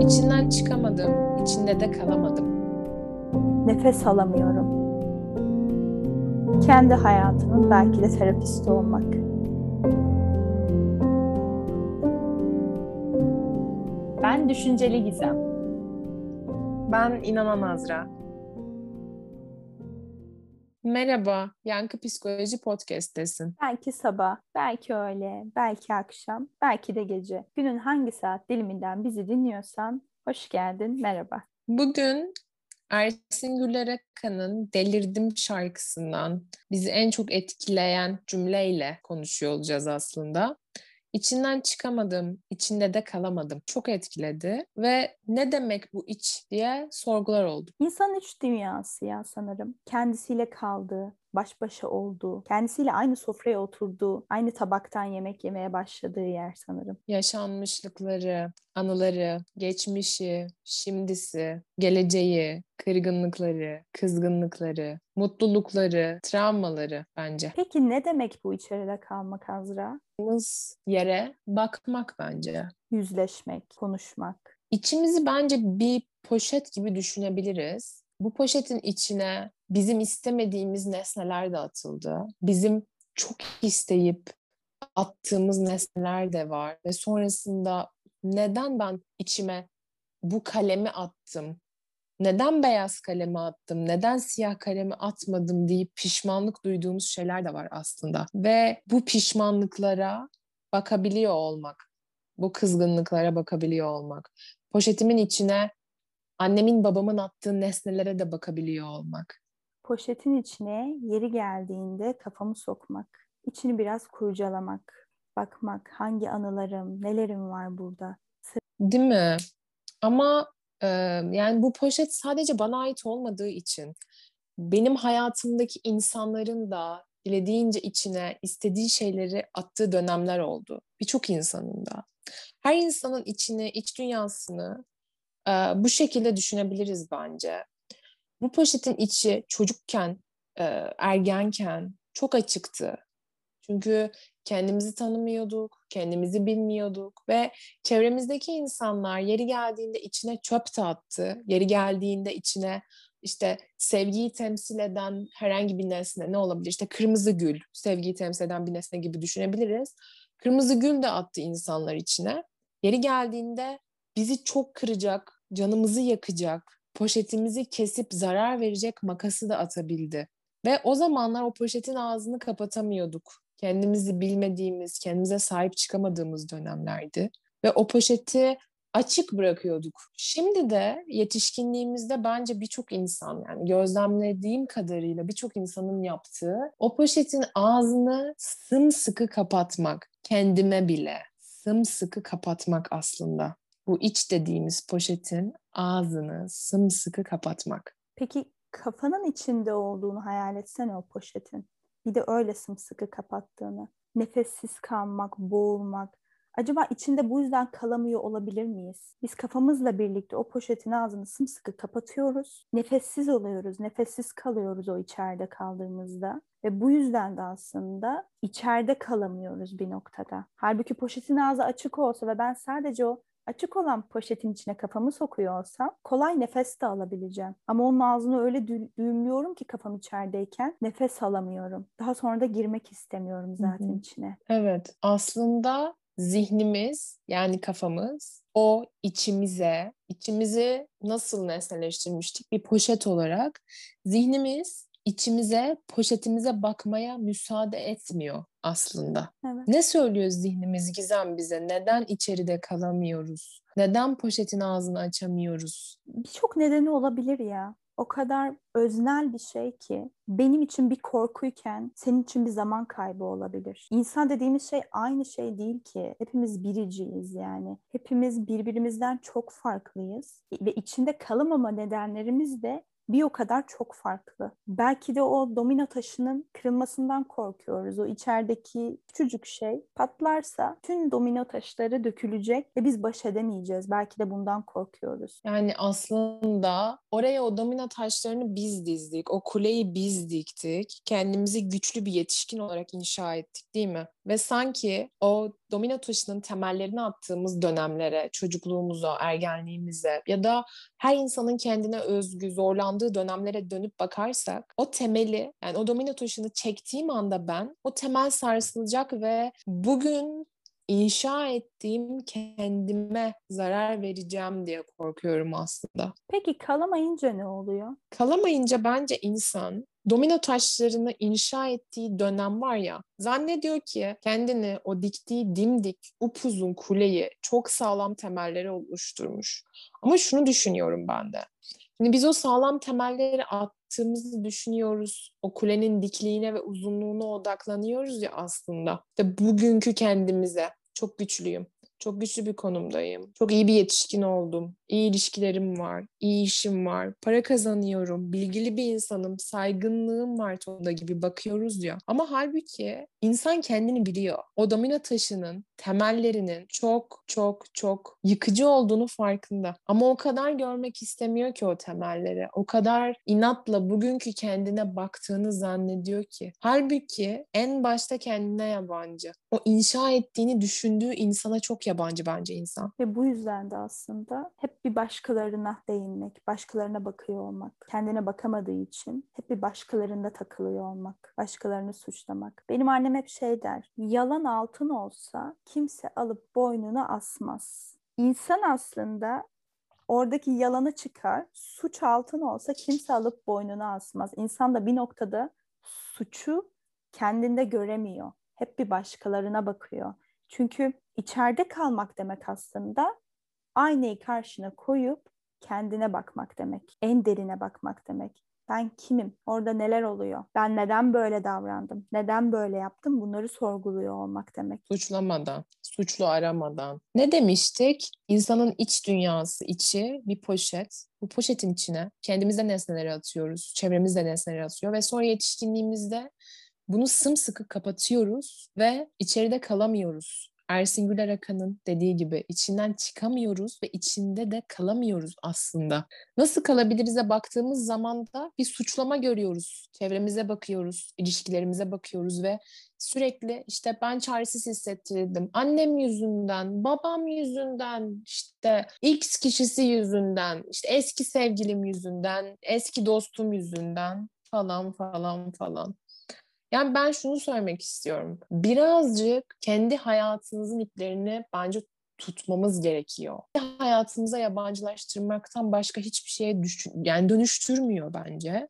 İçinden çıkamadım, içinde de kalamadım. Nefes alamıyorum. Kendi hayatımın belki de terapisti olmak. Ben düşünceli Gizem. Ben inanan Azra. Merhaba, Yankı Psikoloji Podcast'tesin. Belki sabah, belki öğle, belki akşam, belki de gece. Günün hangi saat diliminden bizi dinliyorsan hoş geldin, merhaba. Bugün Ersin Güler Akan'ın Delirdim şarkısından bizi en çok etkileyen cümleyle konuşuyor olacağız aslında. İçinden çıkamadım, içinde de kalamadım. Çok etkiledi ve ne demek bu iç diye sorgular oldu. İnsanın iç dünyası ya sanırım. Kendisiyle kaldığı, baş başa olduğu, kendisiyle aynı sofraya oturduğu, aynı tabaktan yemek yemeye başladığı yer sanırım. Yaşanmışlıkları, anıları, geçmişi, şimdisi, geleceği, kırgınlıkları, kızgınlıkları, mutlulukları, travmaları bence. Peki ne demek bu içeride kalmak Azra? yere bakmak bence. Yüzleşmek, konuşmak. İçimizi bence bir poşet gibi düşünebiliriz. Bu poşetin içine bizim istemediğimiz nesneler de atıldı. Bizim çok isteyip attığımız nesneler de var ve sonrasında neden ben içime bu kalemi attım? Neden beyaz kalemi attım? Neden siyah kalemi atmadım deyip pişmanlık duyduğumuz şeyler de var aslında. Ve bu pişmanlıklara bakabiliyor olmak, bu kızgınlıklara bakabiliyor olmak, poşetimin içine annemin babamın attığı nesnelere de bakabiliyor olmak. Poşetin içine yeri geldiğinde kafamı sokmak, içini biraz kurcalamak, bakmak hangi anılarım, nelerim var burada. Değil mi? Ama e, yani bu poşet sadece bana ait olmadığı için benim hayatımdaki insanların da dilediğince içine istediği şeyleri attığı dönemler oldu. Birçok insanın da. Her insanın içini, iç dünyasını e, bu şekilde düşünebiliriz bence. Bu poşetin içi çocukken, e, ergenken çok açıktı. Çünkü kendimizi tanımıyorduk, kendimizi bilmiyorduk ve çevremizdeki insanlar yeri geldiğinde içine çöp de attı, yeri geldiğinde içine işte sevgiyi temsil eden herhangi bir nesne ne olabilir? İşte kırmızı gül, sevgiyi temsil eden bir nesne gibi düşünebiliriz. Kırmızı gül de attı insanlar içine. Yeri geldiğinde bizi çok kıracak, canımızı yakacak, poşetimizi kesip zarar verecek makası da atabildi. Ve o zamanlar o poşetin ağzını kapatamıyorduk. Kendimizi bilmediğimiz, kendimize sahip çıkamadığımız dönemlerdi. Ve o poşeti açık bırakıyorduk. Şimdi de yetişkinliğimizde bence birçok insan yani gözlemlediğim kadarıyla birçok insanın yaptığı o poşetin ağzını sımsıkı kapatmak kendime bile sımsıkı kapatmak aslında. Bu iç dediğimiz poşetin ağzını sımsıkı kapatmak. Peki kafanın içinde olduğunu hayal etsene o poşetin. Bir de öyle sımsıkı kapattığını. Nefessiz kalmak, boğulmak, Acaba içinde bu yüzden kalamıyor olabilir miyiz? Biz kafamızla birlikte o poşetin ağzını sımsıkı kapatıyoruz. Nefessiz oluyoruz, nefessiz kalıyoruz o içeride kaldığımızda. Ve bu yüzden de aslında içeride kalamıyoruz bir noktada. Halbuki poşetin ağzı açık olsa ve ben sadece o açık olan poşetin içine kafamı sokuyor olsam kolay nefes de alabileceğim. Ama onun ağzını öyle dü- düğümlüyorum ki kafam içerideyken nefes alamıyorum. Daha sonra da girmek istemiyorum zaten Hı-hı. içine. Evet aslında zihnimiz yani kafamız o içimize, içimizi nasıl nesneleştirmiştik bir poşet olarak zihnimiz içimize, poşetimize bakmaya müsaade etmiyor aslında. Evet. Ne söylüyor zihnimiz Gizem bize? Neden içeride kalamıyoruz? Neden poşetin ağzını açamıyoruz? Birçok nedeni olabilir ya o kadar öznel bir şey ki benim için bir korkuyken senin için bir zaman kaybı olabilir. İnsan dediğimiz şey aynı şey değil ki. Hepimiz biriciyiz yani. Hepimiz birbirimizden çok farklıyız ve içinde kalamama nedenlerimiz de bir o kadar çok farklı. Belki de o domino taşının kırılmasından korkuyoruz. O içerideki küçücük şey patlarsa tüm domino taşları dökülecek ve biz baş edemeyeceğiz. Belki de bundan korkuyoruz. Yani aslında oraya o domino taşlarını biz dizdik. O kuleyi biz diktik. Kendimizi güçlü bir yetişkin olarak inşa ettik değil mi? Ve sanki o domino taşının temellerini attığımız dönemlere, çocukluğumuza, ergenliğimize ya da her insanın kendine özgü, zorlandığı dönemlere dönüp bakarsak o temeli yani o domino taşını çektiğim anda ben o temel sarsılacak ve bugün inşa ettiğim kendime zarar vereceğim diye korkuyorum aslında. Peki kalamayınca ne oluyor? Kalamayınca bence insan domino taşlarını inşa ettiği dönem var ya zannediyor ki kendini o diktiği dimdik upuzun kuleyi çok sağlam temelleri oluşturmuş. Ama şunu düşünüyorum ben de. Şimdi biz o sağlam temelleri attığımızı düşünüyoruz. O kulenin dikliğine ve uzunluğuna odaklanıyoruz ya aslında. İşte bugünkü kendimize çok güçlüyüm. Çok güçlü bir konumdayım. Çok iyi bir yetişkin oldum. İyi ilişkilerim var. iyi işim var. Para kazanıyorum. Bilgili bir insanım. Saygınlığım var tonda gibi bakıyoruz ya. Ama halbuki insan kendini biliyor. O domino taşının temellerinin çok çok çok yıkıcı olduğunu farkında. Ama o kadar görmek istemiyor ki o temelleri. O kadar inatla bugünkü kendine baktığını zannediyor ki. Halbuki en başta kendine yabancı. O inşa ettiğini düşündüğü insana çok yabancı bence insan. Ve bu yüzden de aslında hep bir başkalarına değinmek, başkalarına bakıyor olmak, kendine bakamadığı için hep bir başkalarında takılıyor olmak, başkalarını suçlamak. Benim annem hep şey der, yalan altın olsa kimse alıp boynuna asmaz. İnsan aslında oradaki yalanı çıkar, suç altın olsa kimse alıp boynuna asmaz. İnsan da bir noktada suçu kendinde göremiyor. Hep bir başkalarına bakıyor. Çünkü içeride kalmak demek aslında aynayı karşına koyup kendine bakmak demek. En derine bakmak demek. Ben kimim? Orada neler oluyor? Ben neden böyle davrandım? Neden böyle yaptım? Bunları sorguluyor olmak demek. Suçlamadan, suçlu aramadan. Ne demiştik? İnsanın iç dünyası, içi bir poşet. Bu poşetin içine kendimizde nesneleri atıyoruz, çevremizde nesneleri atıyor ve sonra yetişkinliğimizde bunu sımsıkı kapatıyoruz ve içeride kalamıyoruz. Ersin Güler Akan'ın dediği gibi içinden çıkamıyoruz ve içinde de kalamıyoruz aslında. Nasıl kalabiliriz'e baktığımız zaman da bir suçlama görüyoruz. Çevremize bakıyoruz, ilişkilerimize bakıyoruz ve sürekli işte ben çaresiz hissettirdim. Annem yüzünden, babam yüzünden, işte X kişisi yüzünden, işte eski sevgilim yüzünden, eski dostum yüzünden falan falan falan. Yani ben şunu söylemek istiyorum. Birazcık kendi hayatınızın iplerini bence tutmamız gerekiyor. Hayatımıza yabancılaştırmaktan başka hiçbir şeye düş yani dönüştürmüyor bence.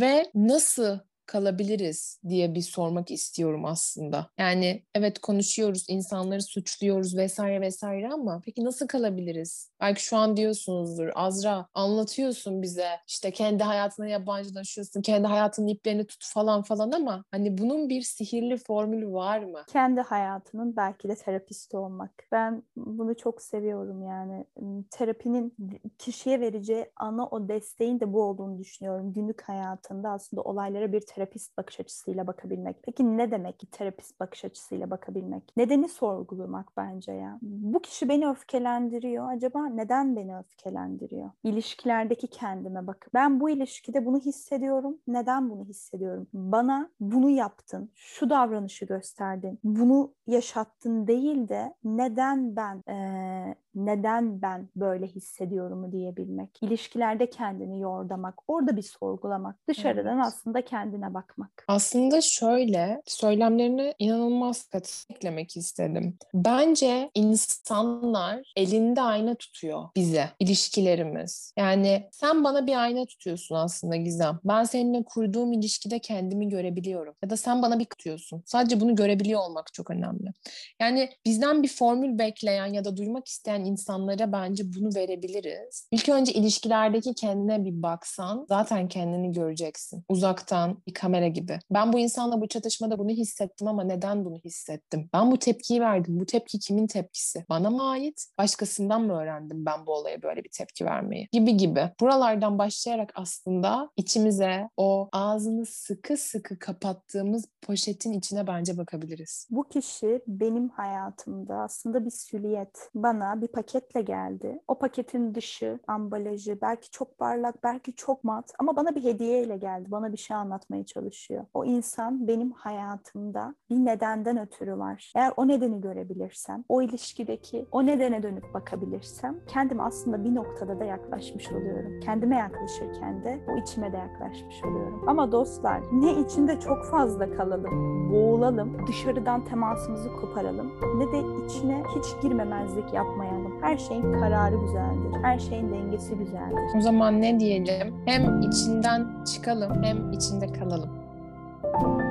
Ve nasıl kalabiliriz diye bir sormak istiyorum aslında. Yani evet konuşuyoruz, insanları suçluyoruz vesaire vesaire ama peki nasıl kalabiliriz? Belki şu an diyorsunuzdur Azra anlatıyorsun bize işte kendi hayatına yabancılaşıyorsun, kendi hayatının iplerini tut falan falan ama hani bunun bir sihirli formülü var mı? Kendi hayatının belki de terapisti olmak. Ben bunu çok seviyorum yani. Terapinin kişiye vereceği ana o desteğin de bu olduğunu düşünüyorum. Günlük hayatında aslında olaylara bir terapist bakış açısıyla bakabilmek. Peki ne demek ki terapist bakış açısıyla bakabilmek? Nedeni sorgulamak bence ya. Bu kişi beni öfkelendiriyor. Acaba neden beni öfkelendiriyor? İlişkilerdeki kendime bak. Ben bu ilişkide bunu hissediyorum. Neden bunu hissediyorum? Bana bunu yaptın, şu davranışı gösterdin, bunu yaşattın değil de neden ben ee, neden ben böyle hissediyorumu diyebilmek. İlişkilerde kendini yordamak, orada bir sorgulamak, dışarıdan evet. aslında kendine bakmak. Aslında şöyle söylemlerini inanılmaz eklemek istedim. Bence insanlar elinde ayna tutuyor bize, ilişkilerimiz. Yani sen bana bir ayna tutuyorsun aslında Gizem. Ben seninle kurduğum ilişkide kendimi görebiliyorum. Ya da sen bana bir tutuyorsun. Sadece bunu görebiliyor olmak çok önemli. Yani bizden bir formül bekleyen ya da duymak isteyen insanlara bence bunu verebiliriz. İlk önce ilişkilerdeki kendine bir baksan zaten kendini göreceksin. Uzaktan bir kamera gibi. Ben bu insanla bu çatışmada bunu hissettim ama neden bunu hissettim? Ben bu tepkiyi verdim. Bu tepki kimin tepkisi? Bana mı ait? Başkasından mı öğrendim ben bu olaya böyle bir tepki vermeyi? Gibi gibi. Buralardan başlayarak aslında içimize o ağzını sıkı sıkı kapattığımız poşetin içine bence bakabiliriz. Bu kişi benim hayatımda aslında bir süliyet. Bana bir paketle geldi. O paketin dışı, ambalajı belki çok parlak, belki çok mat ama bana bir hediyeyle geldi. Bana bir şey anlatmaya çalışıyor. O insan benim hayatımda bir nedenden ötürü var. Eğer o nedeni görebilirsem, o ilişkideki o nedene dönüp bakabilirsem kendime aslında bir noktada da yaklaşmış oluyorum. Kendime yaklaşırken de o içime de yaklaşmış oluyorum. Ama dostlar ne içinde çok fazla kalalım, boğulalım, dışarıdan temasımızı koparalım ne de içine hiç girmemezlik yapmayalım. Her şeyin kararı güzeldir. Her şeyin dengesi güzeldir. O zaman ne diyelim? Hem içinden çıkalım hem içinde kalalım. Shalom.